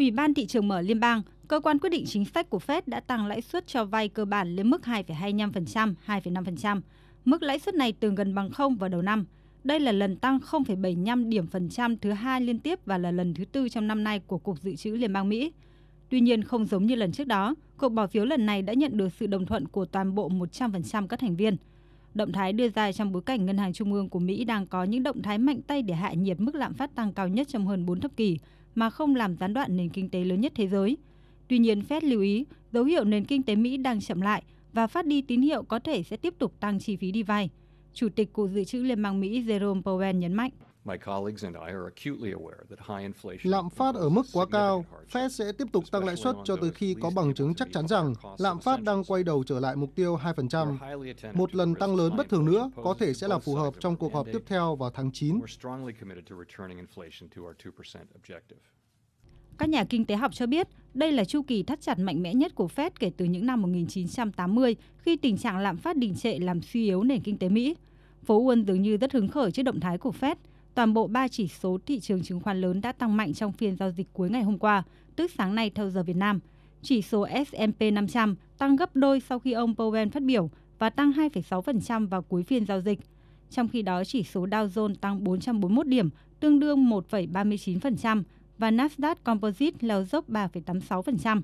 Ủy ban thị trường mở liên bang, cơ quan quyết định chính sách của Fed đã tăng lãi suất cho vay cơ bản lên mức 2,25%, 2,5%. Mức lãi suất này từng gần bằng 0 vào đầu năm. Đây là lần tăng 0,75 điểm phần trăm thứ hai liên tiếp và là lần thứ tư trong năm nay của Cục Dự trữ Liên bang Mỹ. Tuy nhiên, không giống như lần trước đó, cuộc bỏ phiếu lần này đã nhận được sự đồng thuận của toàn bộ 100% các thành viên. Động thái đưa ra trong bối cảnh Ngân hàng Trung ương của Mỹ đang có những động thái mạnh tay để hạ nhiệt mức lạm phát tăng cao nhất trong hơn 4 thập kỷ mà không làm gián đoạn nền kinh tế lớn nhất thế giới. Tuy nhiên, Fed lưu ý dấu hiệu nền kinh tế Mỹ đang chậm lại và phát đi tín hiệu có thể sẽ tiếp tục tăng chi phí đi vay. Chủ tịch Cục Dự trữ Liên bang Mỹ Jerome Powell nhấn mạnh. Lạm phát ở mức quá cao, Fed sẽ tiếp tục tăng lãi suất cho tới khi có bằng chứng chắc chắn rằng lạm phát đang quay đầu trở lại mục tiêu 2%. Một lần tăng lớn bất thường nữa có thể sẽ là phù hợp trong cuộc họp tiếp theo vào tháng 9. Các nhà kinh tế học cho biết đây là chu kỳ thắt chặt mạnh mẽ nhất của Fed kể từ những năm 1980 khi tình trạng lạm phát đình trệ làm suy yếu nền kinh tế Mỹ. Phố Wall dường như rất hứng khởi trước động thái của Fed. Toàn bộ 3 chỉ số thị trường chứng khoán lớn đã tăng mạnh trong phiên giao dịch cuối ngày hôm qua, tức sáng nay theo giờ Việt Nam. Chỉ số S&P 500 tăng gấp đôi sau khi ông Powell phát biểu và tăng 2,6% vào cuối phiên giao dịch. Trong khi đó, chỉ số Dow Jones tăng 441 điểm, tương đương 1,39%, và Nasdaq Composite leo dốc 3,86%.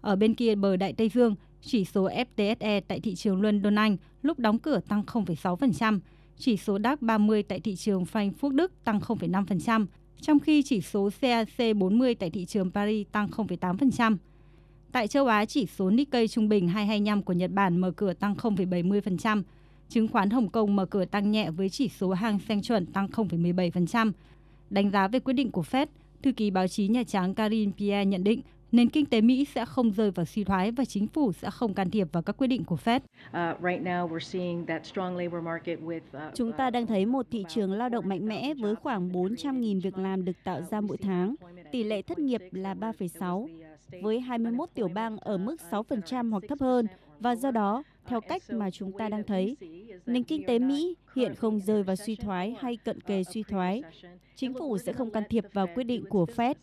Ở bên kia bờ Đại Tây Dương, chỉ số FTSE tại thị trường London Anh lúc đóng cửa tăng 0,6%, chỉ số DAX 30 tại thị trường Frankfurt Đức tăng 0,5%, trong khi chỉ số CAC 40 tại thị trường Paris tăng 0,8%. Tại châu Á, chỉ số Nikkei trung bình 225 của Nhật Bản mở cửa tăng 0,70%, chứng khoán Hồng Kông mở cửa tăng nhẹ với chỉ số Hang Seng chuẩn tăng 0,17%. Đánh giá về quyết định của Fed, Thư ký báo chí Nhà Trắng Karine Pierre nhận định nền kinh tế Mỹ sẽ không rơi vào suy thoái và chính phủ sẽ không can thiệp vào các quyết định của Fed. Chúng ta đang thấy một thị trường lao động mạnh mẽ với khoảng 400.000 việc làm được tạo ra mỗi tháng. Tỷ lệ thất nghiệp là 3,6, với 21 tiểu bang ở mức 6% hoặc thấp hơn và do đó, theo cách mà chúng ta đang thấy, nền kinh tế Mỹ hiện không rơi vào suy thoái hay cận kề suy thoái. Chính phủ sẽ không can thiệp vào quyết định của Fed.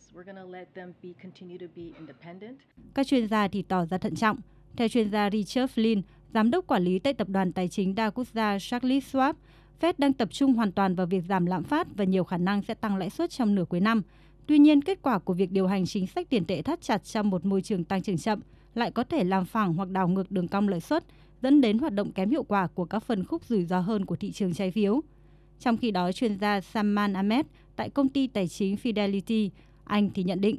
Các chuyên gia thì tỏ ra thận trọng. Theo chuyên gia Richard Flynn, giám đốc quản lý tại tập đoàn tài chính đa quốc gia Charles Schwab, Fed đang tập trung hoàn toàn vào việc giảm lạm phát và nhiều khả năng sẽ tăng lãi suất trong nửa cuối năm. Tuy nhiên, kết quả của việc điều hành chính sách tiền tệ thắt chặt trong một môi trường tăng trưởng chậm lại có thể làm phẳng hoặc đảo ngược đường cong lợi suất, dẫn đến hoạt động kém hiệu quả của các phân khúc rủi ro hơn của thị trường trái phiếu. Trong khi đó, chuyên gia Salman Ahmed tại công ty tài chính Fidelity, Anh thì nhận định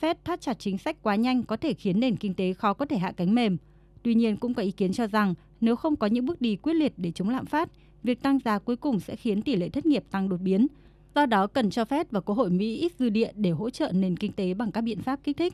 Fed thắt chặt chính sách quá nhanh có thể khiến nền kinh tế khó có thể hạ cánh mềm. Tuy nhiên cũng có ý kiến cho rằng nếu không có những bước đi quyết liệt để chống lạm phát, việc tăng giá cuối cùng sẽ khiến tỷ lệ thất nghiệp tăng đột biến. Do đó cần cho phép và Quốc hội Mỹ ít dư địa để hỗ trợ nền kinh tế bằng các biện pháp kích thích.